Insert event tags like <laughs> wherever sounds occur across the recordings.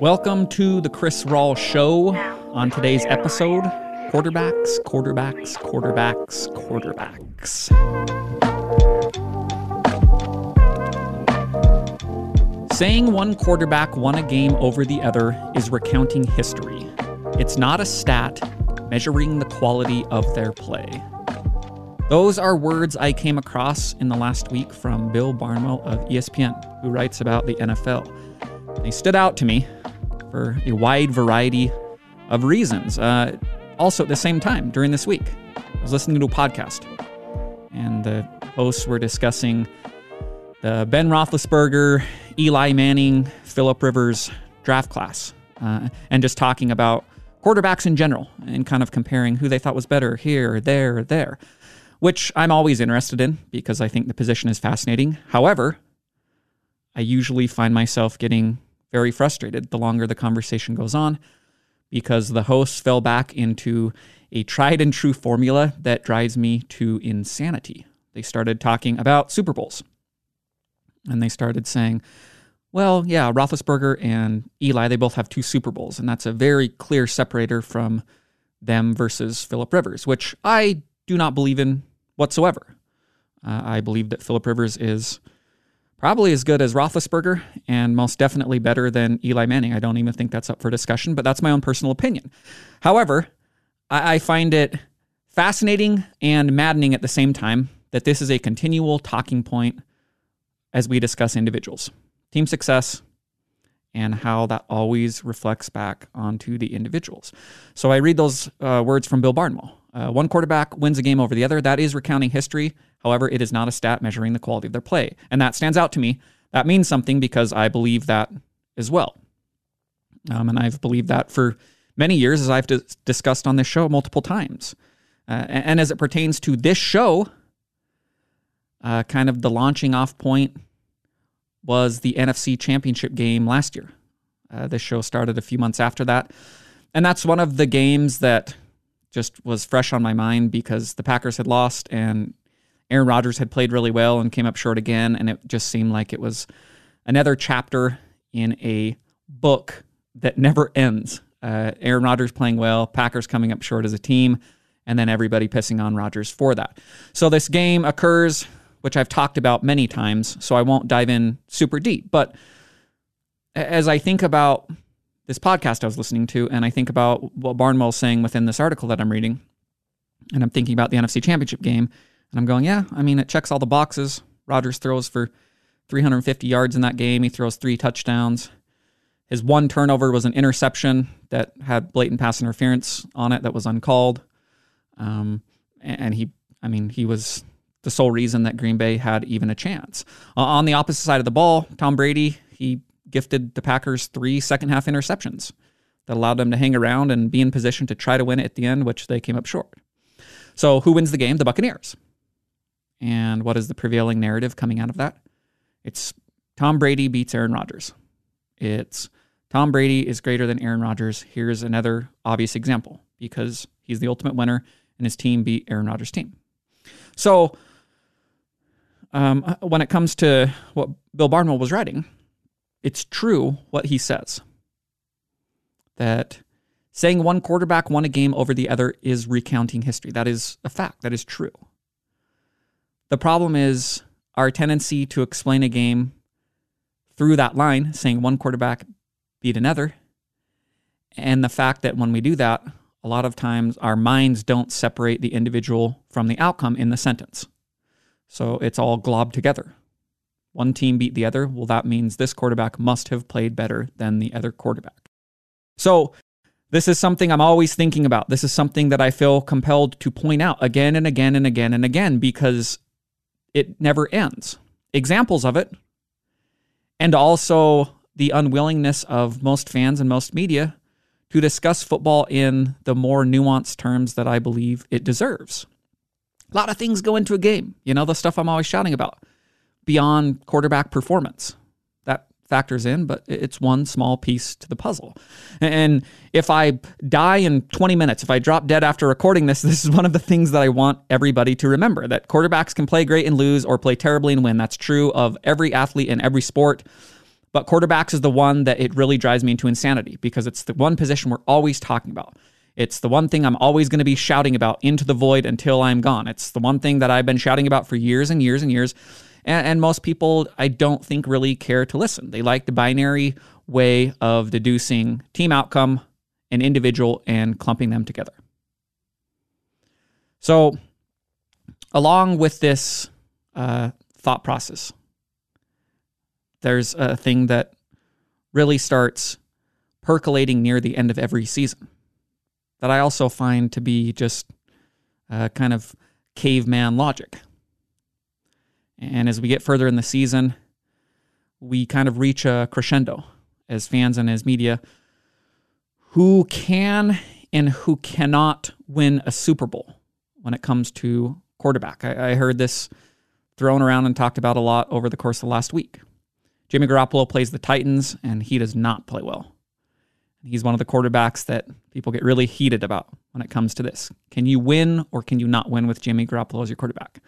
Welcome to the Chris Rawl Show. On today's episode, quarterbacks, quarterbacks, quarterbacks, quarterbacks. Saying one quarterback won a game over the other is recounting history. It's not a stat measuring the quality of their play. Those are words I came across in the last week from Bill Barnwell of ESPN, who writes about the NFL. They stood out to me for a wide variety of reasons. Uh, also, at the same time, during this week, I was listening to a podcast, and the hosts were discussing the Ben Roethlisberger, Eli Manning, Philip Rivers draft class, uh, and just talking about quarterbacks in general and kind of comparing who they thought was better here, there, there, which I'm always interested in because I think the position is fascinating. However, I usually find myself getting very frustrated the longer the conversation goes on because the hosts fell back into a tried and true formula that drives me to insanity. They started talking about Super Bowls. And they started saying, well, yeah, Roethlisberger and Eli, they both have two Super Bowls, and that's a very clear separator from them versus Philip Rivers, which I do not believe in whatsoever. Uh, I believe that Philip Rivers is probably as good as Roethlisberger and most definitely better than Eli Manning. I don't even think that's up for discussion, but that's my own personal opinion. However, I, I find it fascinating and maddening at the same time that this is a continual talking point as we discuss individuals, team success, and how that always reflects back onto the individuals. So I read those uh, words from Bill Barnwell. Uh, one quarterback wins a game over the other. That is recounting history. However, it is not a stat measuring the quality of their play. And that stands out to me. That means something because I believe that as well. Um, and I've believed that for many years, as I've dis- discussed on this show multiple times. Uh, and, and, as it pertains to this show, uh, kind of the launching off point was the NFC Championship game last year. Uh, this show started a few months after that. And that's one of the games that just was fresh on my mind because the Packers had lost and Aaron Rodgers had played really well and came up short again. And it just seemed like it was another chapter in a book that never ends. Uh, Aaron Rodgers playing well, Packers coming up short as a team, and then everybody pissing on Rodgers for that. So this game occurs, which I've talked about many times, so I won't dive in super deep. But as I think about this podcast I was listening to, and I think about what Barnwell's saying within this article that I'm reading, and I'm thinking about the NFC Championship game, and I'm going, yeah, I mean, it checks all the boxes. Rodgers throws for 350 yards in that game. He throws three touchdowns. His one turnover was an interception that had blatant pass interference on it that was uncalled. Um, and he, I mean, he was the sole reason that Green Bay had even a chance. Uh, on the opposite side of the ball, Tom Brady, he gifted the Packers three second half interceptions that allowed them to hang around and be in position to try to win it at the end, which they came up short. So, who wins the game? The Buccaneers. And what is the prevailing narrative coming out of that? It's Tom Brady beats Aaron Rodgers. It's Tom Brady is greater than Aaron Rodgers. Here's another obvious example because he's the ultimate winner and his team beat Aaron Rodgers' team. So, um, when it comes to what Bill Barnwell was writing, it's true what he says that saying one quarterback won a game over the other is recounting history. That is a fact. That is true. The problem is our tendency to explain a game through that line, saying one quarterback beat another, and the fact that when we do that, a lot of times our minds don't separate the individual from the outcome in the sentence. So it's all globbed together one team beat the other, well, that means this quarterback must have played better than the other quarterback. So, this is something I'm always thinking about. This is something that I feel compelled to point out again and again and again and again because it never ends. Examples of it, and also the unwillingness of most fans and most media to discuss football in the more nuanced terms that I believe it deserves. A lot of things go into a game, you know, the stuff I'm always shouting about beyond quarterback performance. Factors in, but it's one small piece to the puzzle. And if I die in 20 minutes, if I drop dead after recording this, <laughs> this is one of the things that I want everybody to remember that quarterbacks can play great and lose or play terribly and win. That's true of every athlete in every sport. But quarterbacks is the one that it really drives me into insanity because it's the one position we're always talking about. It's the one thing I'm always going to be shouting about into the void until I'm gone. It's the one thing that I've been shouting about for years and years and years. And, and most people, I don't think, really care to listen. They like the binary way of deducing team outcome and individual and clumping them together. So, along with this uh, thought process, there's a thing that really starts percolating near the end of every season that I also find to be just uh, kind of caveman logic. And as we get further in the season, we kind of reach a crescendo as fans and as media who can and who cannot win a Super Bowl when it comes to quarterback. I, I heard this thrown around and talked about a lot over the course of last week. Jimmy Garoppolo plays the Titans, and he does not play well. He's one of the quarterbacks that people get really heated about when it comes to this. Can you win or can you not win with Jimmy Garoppolo as your quarterback?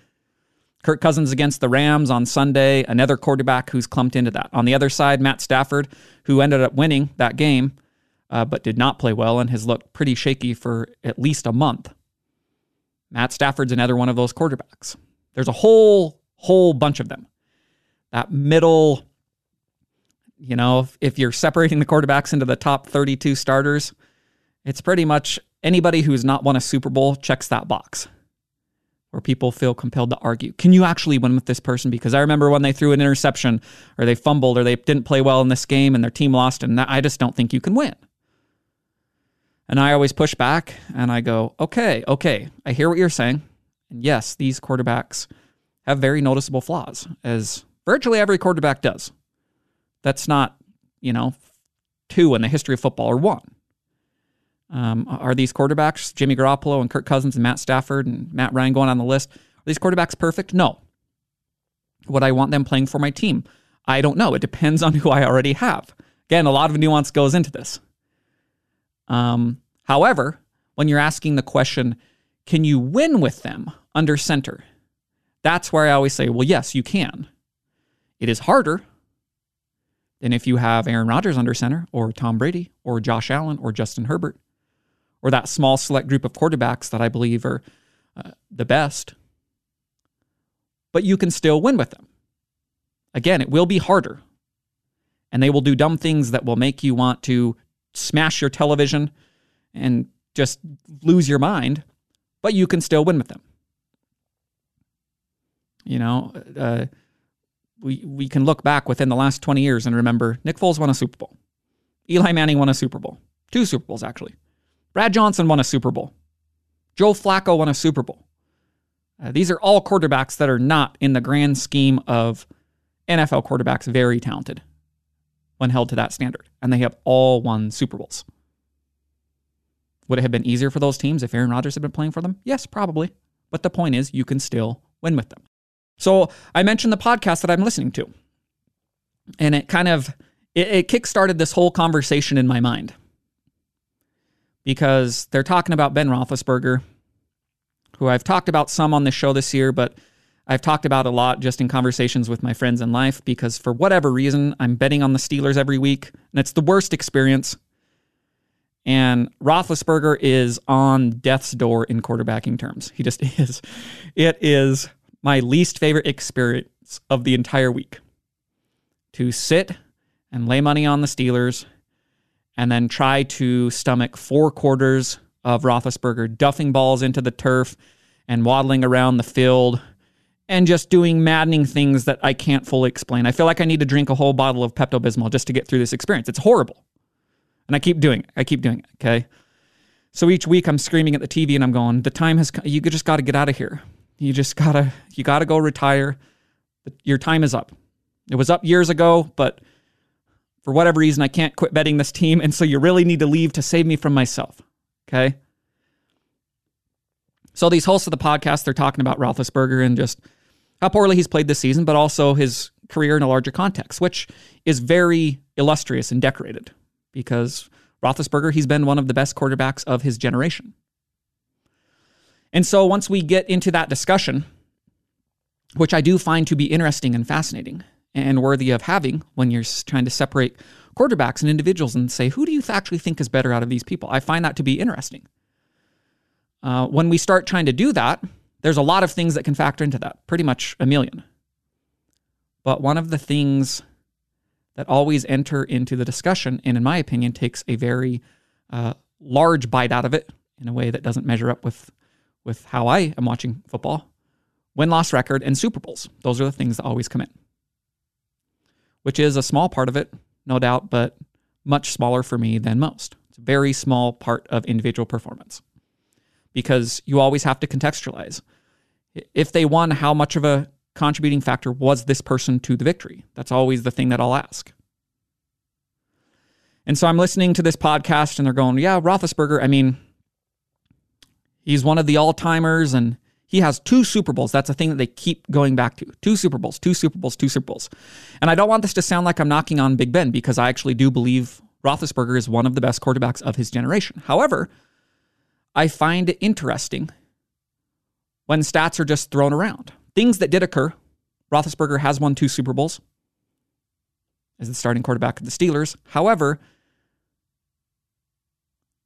Kirk Cousins against the Rams on Sunday, another quarterback who's clumped into that. On the other side, Matt Stafford, who ended up winning that game, uh, but did not play well and has looked pretty shaky for at least a month. Matt Stafford's another one of those quarterbacks. There's a whole, whole bunch of them. That middle you know, if, if you're separating the quarterbacks into the top 32 starters, it's pretty much anybody who's not won a Super Bowl checks that box where people feel compelled to argue. Can you actually win with this person? Because I remember when they threw an interception or they fumbled or they didn't play well in this game and their team lost, and I just don't think you can win. And I always push back and I go, okay, okay, I hear what you're saying. And yes, these quarterbacks have very noticeable flaws, as virtually every quarterback does. That's not, you know, two in the history of football or one. Um, are these quarterbacks, Jimmy Garoppolo and Kirk Cousins and Matt Stafford and Matt Ryan going on the list, are these quarterbacks perfect? No. Would I want them playing for my team? I don't know. It depends <laughs> on who I already have. Again, a lot of nuance goes into this. Um, however, when you're asking the question, can you win with them under center? That's where I always say, well, yes, you can. It is harder than if you have Aaron Rodgers under center, or Tom Brady, or Josh Allen, or Justin Herbert, or that small select group of quarterbacks that I believe are uh, the best. But you can still win with them. Again, it will be harder. And they will do dumb things that will make you want to smash your television and just lose your mind, but you can still win with them. You know, uh, we, we can look back within the last 20 years and remember Nick Foles won a Super Bowl. Eli Manning won a Super Bowl. Two Super Bowls, actually. Brad Johnson won a Super Bowl. Joe Flacco won a Super Bowl. Uh, these are all quarterbacks that are not, in the grand scheme of NFL quarterbacks, very talented when held to that standard. And they have all won Super Bowls. Would it have been easier for those teams if Aaron Rodgers had been playing for them? Yes, probably. But the point is, you can still win with them. So I mentioned the podcast that I'm listening to, and it kind of it, it kickstarted this whole conversation in my mind because they're talking about Ben Roethlisberger, who I've talked about some on this show this year, but I've talked about a lot just in conversations with my friends in life because for whatever reason, I'm betting on the Steelers every week, and it's the worst experience. And Roethlisberger is on death's door in quarterbacking terms. He just <laughs> is. It is my least favorite experience of the entire week to sit and lay money on the Steelers and then try to stomach four quarters of Roethlisberger duffing balls into the turf and waddling around the field and just doing maddening things that I can't fully explain. I feel like I need to drink a whole bottle of Pepto Bismol just to get through this experience. It's horrible. And I keep doing it. I keep doing it. Okay. So each week I'm screaming at the TV and I'm going, the time has come. You just got to get out of here. You just gotta you gotta go retire. Your time is up. It was up years ago, but for whatever reason, I can't quit betting this team, and so you really need to leave to save me from myself. Okay. So these hosts of the podcast, they're talking about Roethlisberger and just how poorly he's played this season, but also his career in a larger context, which is very illustrious and decorated because Roethlisberger, he's been one of the best quarterbacks of his generation. And so once we get into that discussion, which I do find to be interesting and fascinating, and worthy of having when you're trying to separate quarterbacks and individuals and say, who do you actually think is better out of these people? I find that to be interesting. Uh, when we start trying to do that, there's a lot of things that can factor into that, pretty much a million. But one of the things that always enter into the discussion, and in my opinion, takes a very uh, large bite out of it in a way that doesn't measure up with with how I am watching football. Win loss record and Super Bowls. Those are the things that always come in. Which is a small part of it, no doubt, but much smaller for me than most. It's a very small part of individual performance. Because you always have to contextualize. If they won, how much of a contributing factor was this person to the victory? That's always the thing that I'll ask. And so I'm listening to this podcast and they're going, yeah, Roethlisberger, I mean, he's one of the all timers and he has two Super Bowls. That's a thing that they keep going back to. Two Super Bowls, two Super Bowls, two Super Bowls. And I don't want this to sound like I'm knocking on Big Ben because I actually do believe Roethlisberger is one of the best quarterbacks of his generation. However, I find it interesting when stats are just thrown around. Things that did occur. Roethlisberger has won two Super Bowls as the starting quarterback of the Steelers. However,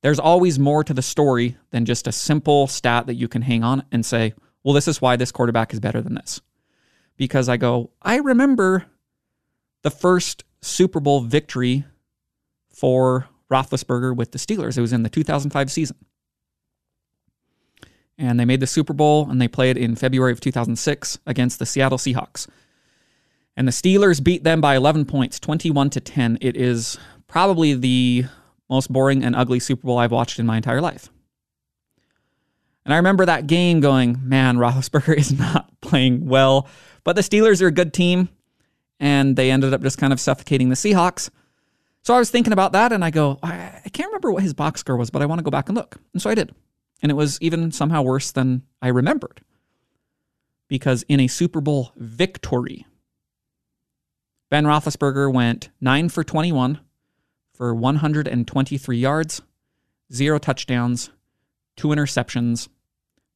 there's always more to the story than just a simple stat that you can hang on and say, well, this is why this quarterback is better than this. Because I go, I remember the first Super Bowl victory for Roethlisberger with the Steelers. It was in the 2005 season. And they made the Super Bowl and they played in February of 2006 against the Seattle Seahawks. And the Steelers beat them by 11 points, 21 to 10. It is probably the most boring and ugly Super Bowl I've watched in my entire life. And I remember that game going, man, Roethlisberger <laughs> is not playing well. But the Steelers are a good team, and they ended up just kind of suffocating the Seahawks. So I was thinking about that, and I go, I can't remember what his box score was, but I want to go back and look. And so I did. And it was even somehow worse than I remembered. Because in a Super Bowl victory, Ben Roethlisberger went 9 for 21 for 123 yards, zero touchdowns, two interceptions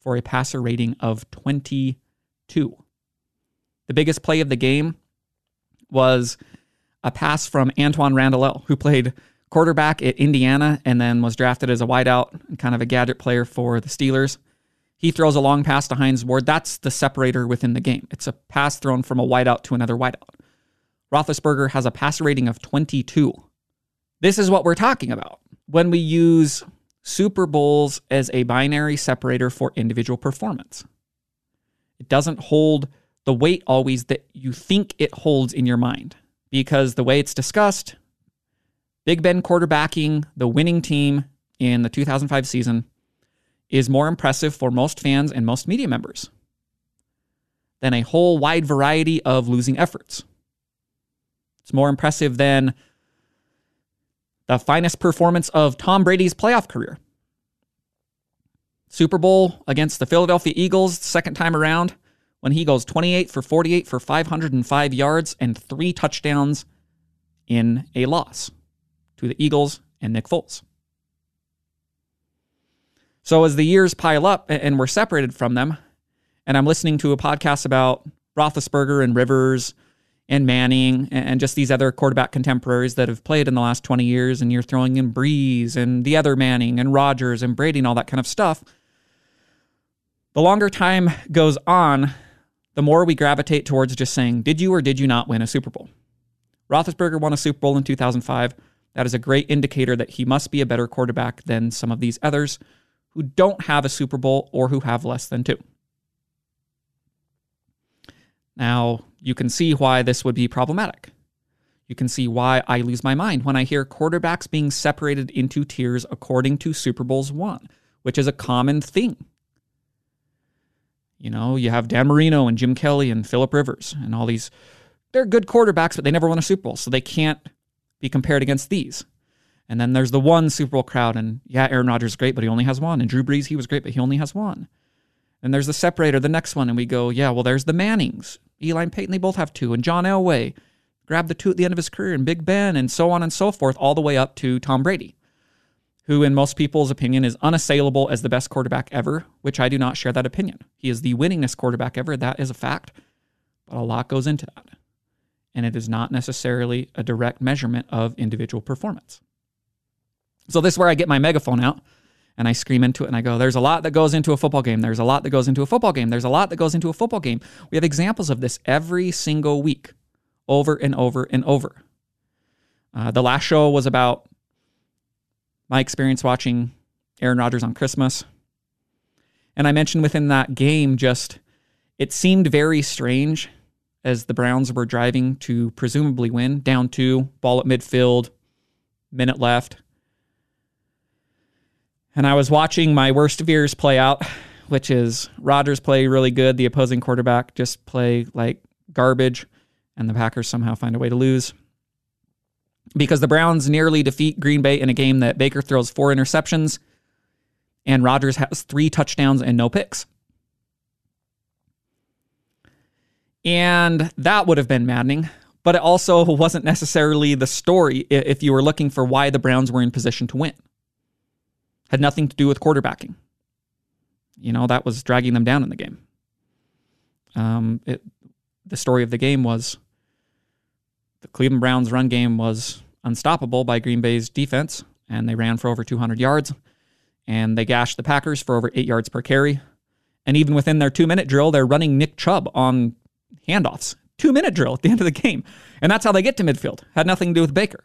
for a passer rating of 22. The biggest play of the game was a pass from Antwaan Randle who played quarterback at Indiana and then was drafted as a wideout and kind of a gadget player for the Steelers. He throws a long pass to Hines Ward. That's the separator within the game. It's a pass thrown from a wideout to another wideout. Roethlisberger has a passer rating of 22. This is what we're talking about when we use Super Bowls as a binary separator for individual performance. It doesn't hold the weight always that you think it holds in your mind because the way it's discussed, Big Ben quarterbacking the winning team in the 2005 season is more impressive for most fans and most media members than a whole wide variety of losing efforts. It's more impressive than the finest performance of Tom Brady's playoff career. Super Bowl against the Philadelphia Eagles, second time around, when he goes 28 for 48 for 505 yards and three touchdowns in a loss to the Eagles and Nick Foles. So as the years pile up and we're separated from them, and I'm listening to a podcast about Roethlisberger and Rivers and Manning and just these other quarterback contemporaries that have played in the last 20 years, and you're throwing in Brees and the other Manning and Rodgers and Brady and all that kind of stuff. The longer time goes on, the more we gravitate towards just saying, did you or did you not win a Super Bowl? Roethlisberger won a Super Bowl in 2005. That is a great indicator that he must be a better quarterback than some of these others who don't have a Super Bowl or who have less than two. Now, you can see why this would be problematic. You can see why I lose my mind when I hear quarterbacks being separated into tiers according to Super Bowls won, which is a common thing. You know, you have Dan Marino and Jim Kelly and Philip Rivers and all these. They're good quarterbacks, but they never won a Super Bowl, so they can't be compared against these. And then there's the one Super Bowl crowd, and yeah, Aaron Rodgers is great, but he only has one. And Drew Brees, he was great, but he only has one. And there's the separator, the next one, and we go, yeah, well, there's the Mannings. Eli and Peyton, they both have two. And John Elway grabbed the two at the end of his career, and Big Ben, and so on and so forth, all the way up to Tom Brady, who, in most people's opinion, is unassailable as the best quarterback ever, which I do not share that opinion. He is the winningest quarterback ever. That is a fact. But a lot goes into that. and it is not necessarily a direct measurement of individual performance. So, this is where I get my megaphone out and I scream into it and I go, There's a lot that goes into a football game. There's a lot that goes into a football game. There's a lot that goes into a football game. We have examples of this every single week, over and over and over. Uh, the last show was about my experience watching Aaron Rodgers on Christmas. And I mentioned within that game just it seemed very strange as the Browns were driving to presumably win, down two, ball at midfield, minute left. And I was watching my worst fears play out, <laughs> which is Rodgers play really good, the opposing quarterback just play like garbage, and the Packers somehow find a way to lose. Because the Browns nearly defeat Green Bay in a game that Baker throws four interceptions and Rodgers has three touchdowns and no picks. And that would have been maddening, but it also <laughs> wasn't necessarily the story if you were looking for why the Browns were in position to win. Had nothing to do with quarterbacking. You know, that was dragging them down in the game. Um, it, the story of the game was the Cleveland Browns' run game was unstoppable by Green Bay's defense, and they ran for over 200 yards, and they gashed the Packers for over eight yards per carry. And even within their two minute drill, they're running Nick Chubb on handoffs. Two minute drill at the end of the game. And that's how they get to midfield. Had nothing to do with Baker.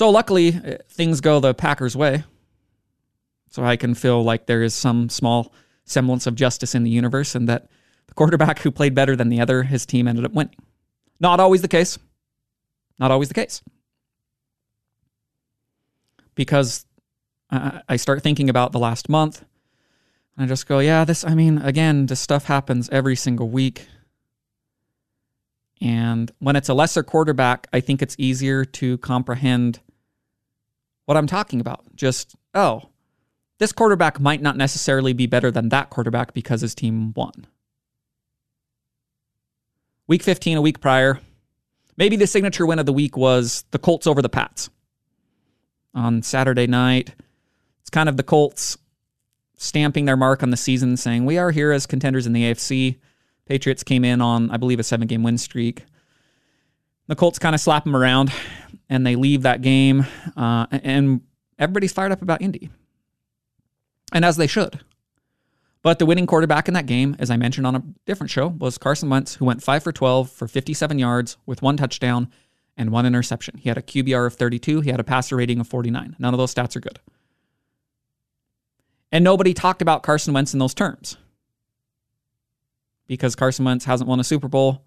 So luckily, uh, things go the Packers' way. So I can feel like there is some small semblance of justice in the universe and that the quarterback who played better than the other, his team ended up winning. Not always the case. Not always the case. Because I start thinking about the last month I just go, yeah, this, I mean, again, this stuff happens every single week. And when it's a lesser quarterback, I think it's easier to comprehend what I'm talking about. Just, oh, this quarterback might not necessarily be better than that quarterback because his team won. Week 15, a week prior, maybe the signature win of the week was the Colts over the Pats on Saturday night. It's kind of the Colts stamping their mark on the season, saying, We are here as contenders in the AFC. Patriots came in on, I believe, a seven game win streak. The Colts kind of slap them around and they leave that game. Uh, and everybody's fired up about Indy. And as they should. But the winning quarterback in that game, as I mentioned on a different show, was Carson Wentz, who went 5 for 12 for 57 yards with one touchdown and one interception. He had a QBR of 32, he had a passer rating of 49. None of those stats are good. And nobody talked about Carson Wentz in those terms because Carson Wentz hasn't won a Super Bowl.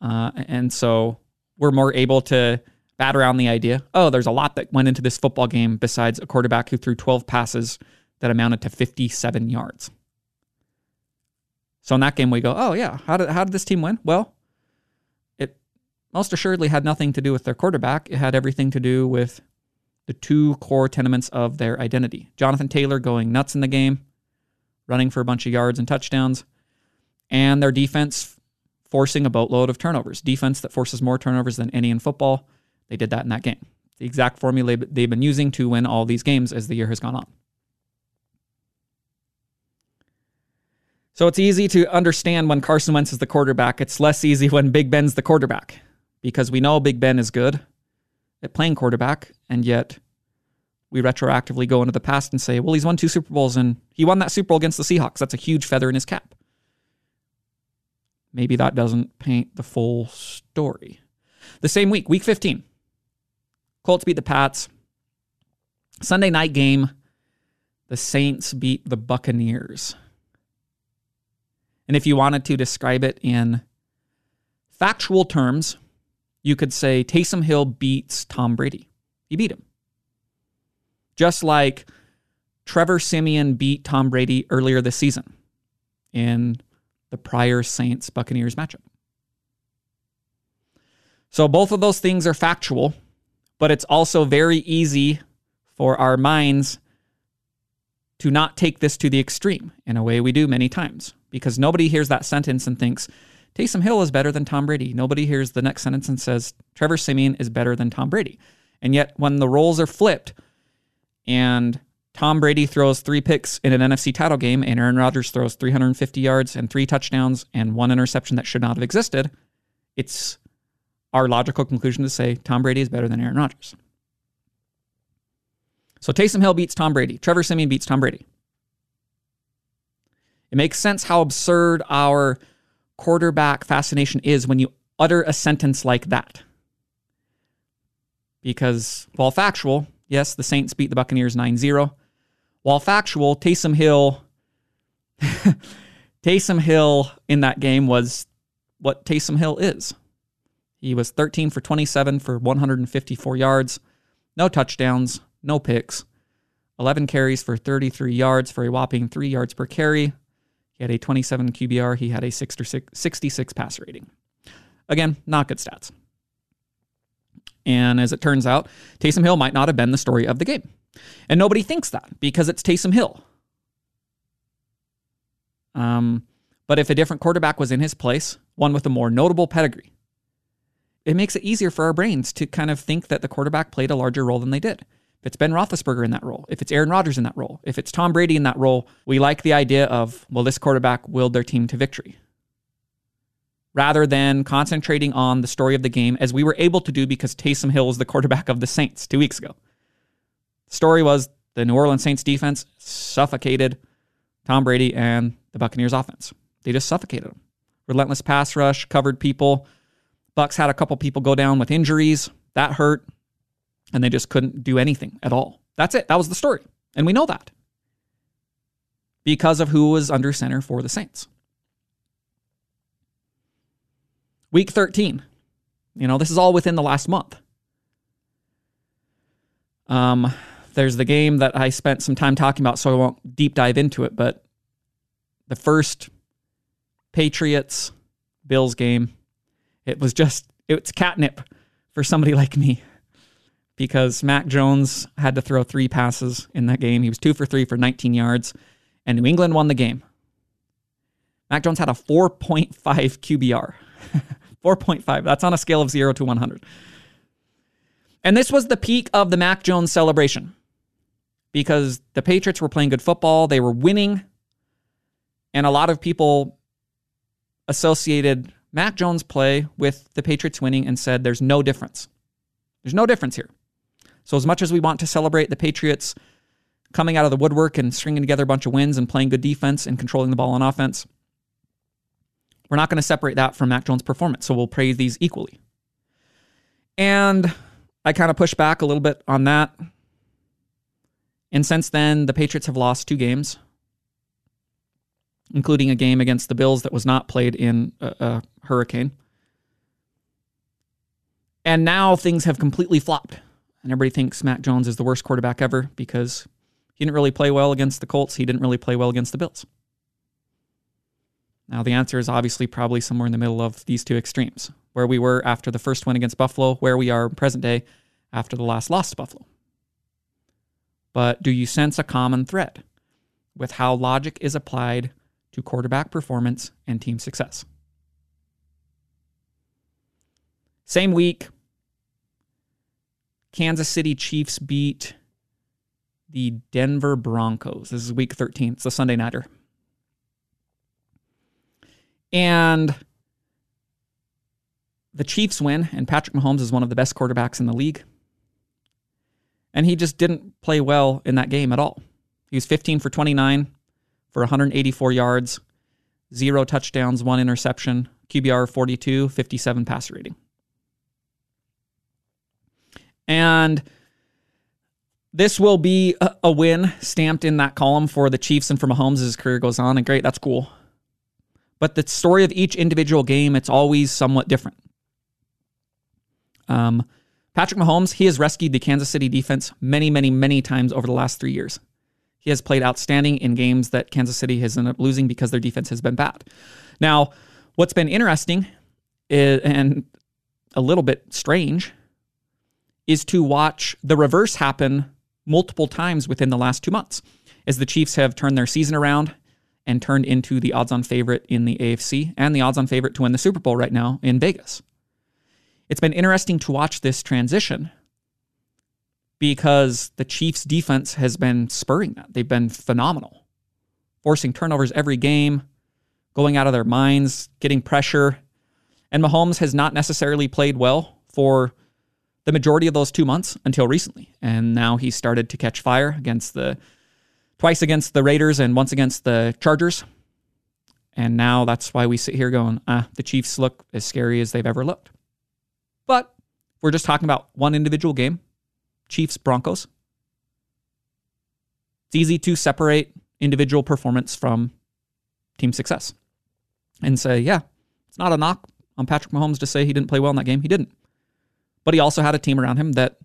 Uh, and so we're more able to bat around the idea oh, there's a lot that went into this football game besides a quarterback who threw 12 passes that amounted to 57 yards. So in that game, we go, oh, yeah, how did, how did this team win? Well, it most assuredly had nothing to do with their quarterback. It had everything to do with the two core tenements of their identity. Jonathan Taylor going nuts in the game, running for a bunch of yards and touchdowns, and their defense forcing a boatload of turnovers. Defense that forces more turnovers than any in football. They did that in that game. The exact formula they've been using to win all these games as the year has gone on. So it's easy to understand when Carson Wentz is the quarterback. It's less easy when Big Ben's the quarterback because we know Big Ben is good at playing quarterback, and yet we retroactively go into the past and say, well, he's won two Super Bowls and he won that Super Bowl against the Seahawks. That's a huge feather in his cap. Maybe that doesn't paint the full story. The same week, week 15, Colts beat the Pats. Sunday night game, the Saints beat the Buccaneers. And if you wanted to describe it in factual terms, you could say Taysom Hill beats Tom Brady. He beat him. Just like Trevor Siemian beat Tom Brady earlier this season in the prior Saints Buccaneers matchup. So both of those things are factual, but it's also very easy for our minds to not take this to the extreme in a way we do many times because nobody hears that sentence and thinks, Taysom Hill is better than Tom Brady. Nobody hears the next sentence and says Trevor Siemian is better than Tom Brady. And yet, when the roles are flipped and Tom Brady throws three picks in an NFC title game and Aaron Rodgers throws 350 yards and three touchdowns and one interception that should not have existed, it's our logical conclusion to say Tom Brady is better than Aaron Rodgers. So Taysom Hill beats Tom Brady. Trevor Siemian beats Tom Brady. It makes sense how absurd our quarterback fascination is when you utter a sentence like that. Because while factual, yes, the Saints beat the Buccaneers 9 0. While factual, Taysom Hill <laughs> Taysom Hill in that game was what Taysom Hill is. He was 13 for 27 for 154 yards, no touchdowns, no picks, 11 carries for 33 yards for a whopping 3 yards per carry. He had a 27 QBR, he had a 66 passer rating. Again, not good stats. And as it turns out, Taysom Hill might not have been the story of the game. And nobody thinks that because it's Taysom Hill. Um, but if a different quarterback was in his place, one with a more notable pedigree, it makes it easier for our brains to kind of think that the quarterback played a larger role than they did. If it's Ben Roethlisberger in that role, if it's Aaron Rodgers in that role, if it's Tom Brady in that role, we like the idea of, well, this quarterback willed their team to victory. Rather than concentrating on the story of the game, as we were able to do because Taysom Hill was the quarterback of the Saints two weeks ago. The story was the New Orleans Saints defense suffocated Tom Brady and the Buccaneers offense. They just suffocated them. Relentless pass rush, covered people, Bucks had a couple people go down with injuries. That hurt. And they just couldn't do anything at all. That's it. That was the story. And we know that because of who was under center for the Saints. Week 13. You know, this is all within the last month. Um, there's the game that I spent some time talking about, so I won't deep dive into it, but the first Patriots Bills game it was just, it's catnip for somebody <laughs> like me because Mac Jones had to throw three passes in that game. He was two for three for 19 yards, and New England won the game. Mac Jones had a 4.5 QBR. <laughs> 4.5. That's on a scale of 0 to 100. And this was the peak of the Mac Jones celebration because the Patriots were playing good football, they were winning, and a lot of people associated Mac Jones play with the Patriots winning and said there's no difference. There's no difference here. So, as much as we want to celebrate the Patriots coming out of the woodwork and stringing together a bunch of wins and playing good defense and controlling the ball on offense, we're not going to separate that from Mac Jones' performance. So, we'll praise these equally. And I kind of push back a little bit on that. And since then, the Patriots have lost two games including a game against the Bills that was not played in a, a hurricane. And now things have completely flopped. And everybody thinks Mac Jones is the worst quarterback ever because he didn't really play well against the Colts. He didn't really play well against the Bills. Now, the answer is obviously probably somewhere in the middle of these two extremes, where we were after the first win against Buffalo, where we are present day after the last loss to Buffalo. But do you sense a common thread with how logic is applied to quarterback performance and team success. Same week, Kansas City Chiefs beat the Denver Broncos. This is week 13. It's a Sunday Nighter. And the Chiefs win, and Patrick Mahomes is one of the best quarterbacks in the league. And he just didn't play well in that game at all. He was 15 for 29, for 184 yards, zero touchdowns, one interception, QBR 42, 57 passer rating. And this will be a, a, win stamped in that column for the Chiefs and for Mahomes as his career goes on. And great, that's cool. But the story of each individual game, it's always somewhat different. Um, Patrick Mahomes, he has rescued the Kansas City defense many, many, many times over the last three years. He has played outstanding in games that Kansas City has ended up losing because their defense has been bad. Now, what's been interesting is, and a little bit strange is to watch the reverse happen multiple times within the last two months as the Chiefs have turned their season around and turned into the odds on favorite in the AFC and the odds on favorite to win the Super Bowl right now in Vegas. It's been interesting to watch this transition because the Chiefs' defense has been spurring that. They've been phenomenal, forcing turnovers every game, going out of their minds, getting pressure. And Mahomes has not necessarily played well for the majority of those two months until recently. And now he started to catch fire against the twice against the Raiders and once against the Chargers. And now that's why we sit here going, ah, the Chiefs look as scary as they've ever looked. But we're just talking about one individual game Chiefs Broncos. It's easy to separate individual performance from team success and say, yeah, it's not a knock on Patrick Mahomes to say he didn't play well in that game. He didn't. But he also had a team around him that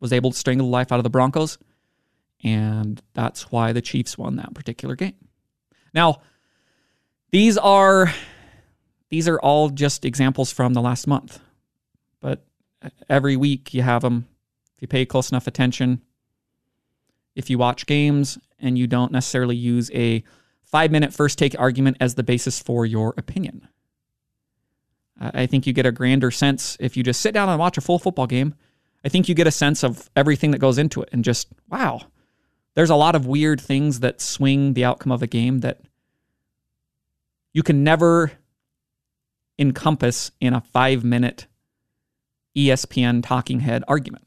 was able to strangle the life out of the Broncos. And that's why the Chiefs won that particular game. Now, these are these are all just examples from the last month. But uh, every week you have them if you pay close enough attention. If you watch games and you don't necessarily use a 5-minute first take argument as the basis for your opinion. I think you get a grander sense if you just sit down and watch a full football game. I think you get a sense of everything that goes into it and just, wow, there's a lot of weird things that swing the outcome of a game that you can never encompass in a five minute ESPN talking head argument.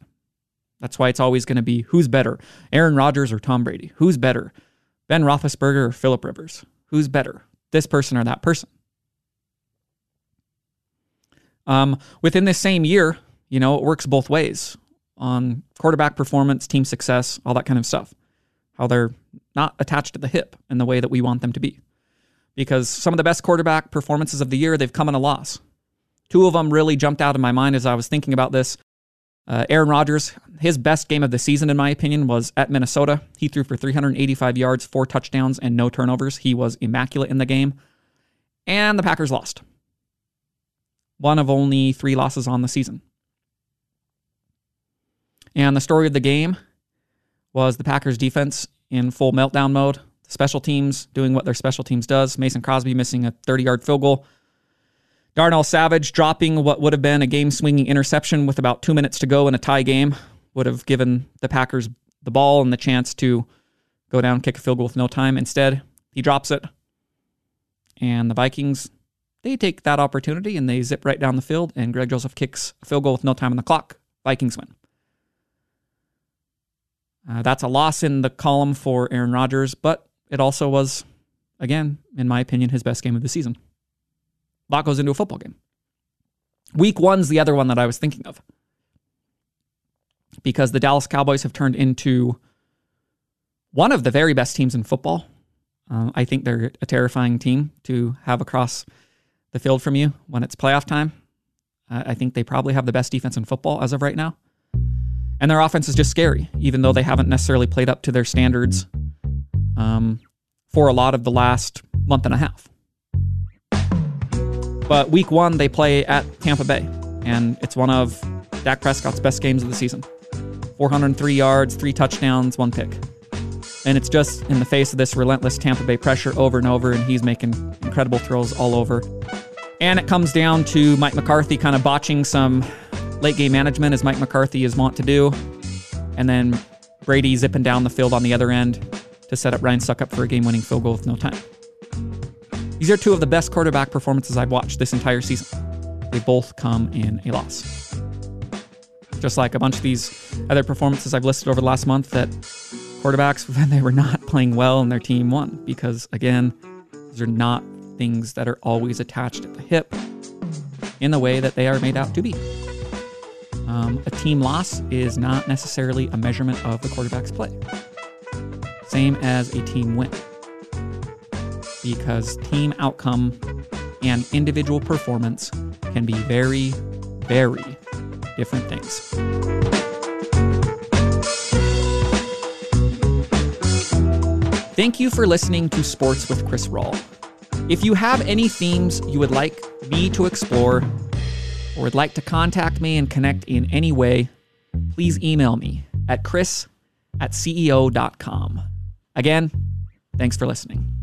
That's why it's always going to be who's better, Aaron Rodgers or Tom Brady? Who's better, Ben Roethlisberger or Philip Rivers? Who's better, this person or that person? Um, within this same year, you know, it works both ways on quarterback performance, team success, all that kind of stuff. How they're not attached to the hip in the way that we want them to be. Because some of the best quarterback performances of the year, they've come in a loss. Two of them really jumped out of my mind as I was thinking about this. Uh, Aaron Rodgers, his best game of the season, in my opinion, was at Minnesota. He threw for 385 yards, four touchdowns, and no turnovers. He was immaculate in the game. And the Packers lost one of only three losses on the season. And the story of the game was the Packers defense in full meltdown mode, special teams doing what their special teams does, Mason Crosby missing a 30-yard field goal, Darnell Savage dropping what would have been a game-swinging interception with about 2 minutes to go in a tie game would have given the Packers the ball and the chance to go down kick a field goal with no time. Instead, he drops it. And the Vikings they take that opportunity and they zip right down the field, and Greg Joseph kicks a field goal with no time on the clock. Vikings win. Uh, that's a loss in the column for Aaron Rodgers, but it also was, again, in my opinion, his best game of the season. Lot goes into a football game. Week one's the other one that I was thinking of because the Dallas Cowboys have turned into one of the very best teams in football. Uh, I think they're a terrifying team to have across the field from you when it's playoff time. I think they probably have the best defense in football as of right now. And their offense is just scary, even though they haven't necessarily played up to their standards um, for a lot of the last month and a half. But week one, they play at Tampa Bay, and it's one of Dak Prescott's best games of the season 403 yards, three touchdowns, one pick. And it's just in the face of this relentless Tampa Bay pressure over and over, and he's making incredible throws all over. And it comes down to Mike McCarthy kind of botching some late game management, as Mike McCarthy is wont to do. And then Brady zipping down the field on the other end to set up Ryan Succop for a game winning field goal with no time. These are two of the best quarterback performances I've watched this entire season. They both come in a loss. Just like a bunch of these other performances I've listed over the last month that quarterbacks <laughs> when they were not playing well and their team won because again these are not things that are always attached at the hip in the way that they are made out to be um, a team loss is not necessarily a measurement of the quarterback's play same as a team win because team outcome and individual performance can be very very different things Thank you for listening to Sports with Chris Rawl. If you have any themes you would like me to explore or would like to contact me and connect in any way, please email me at chris at ceo.com. Again, thanks for listening.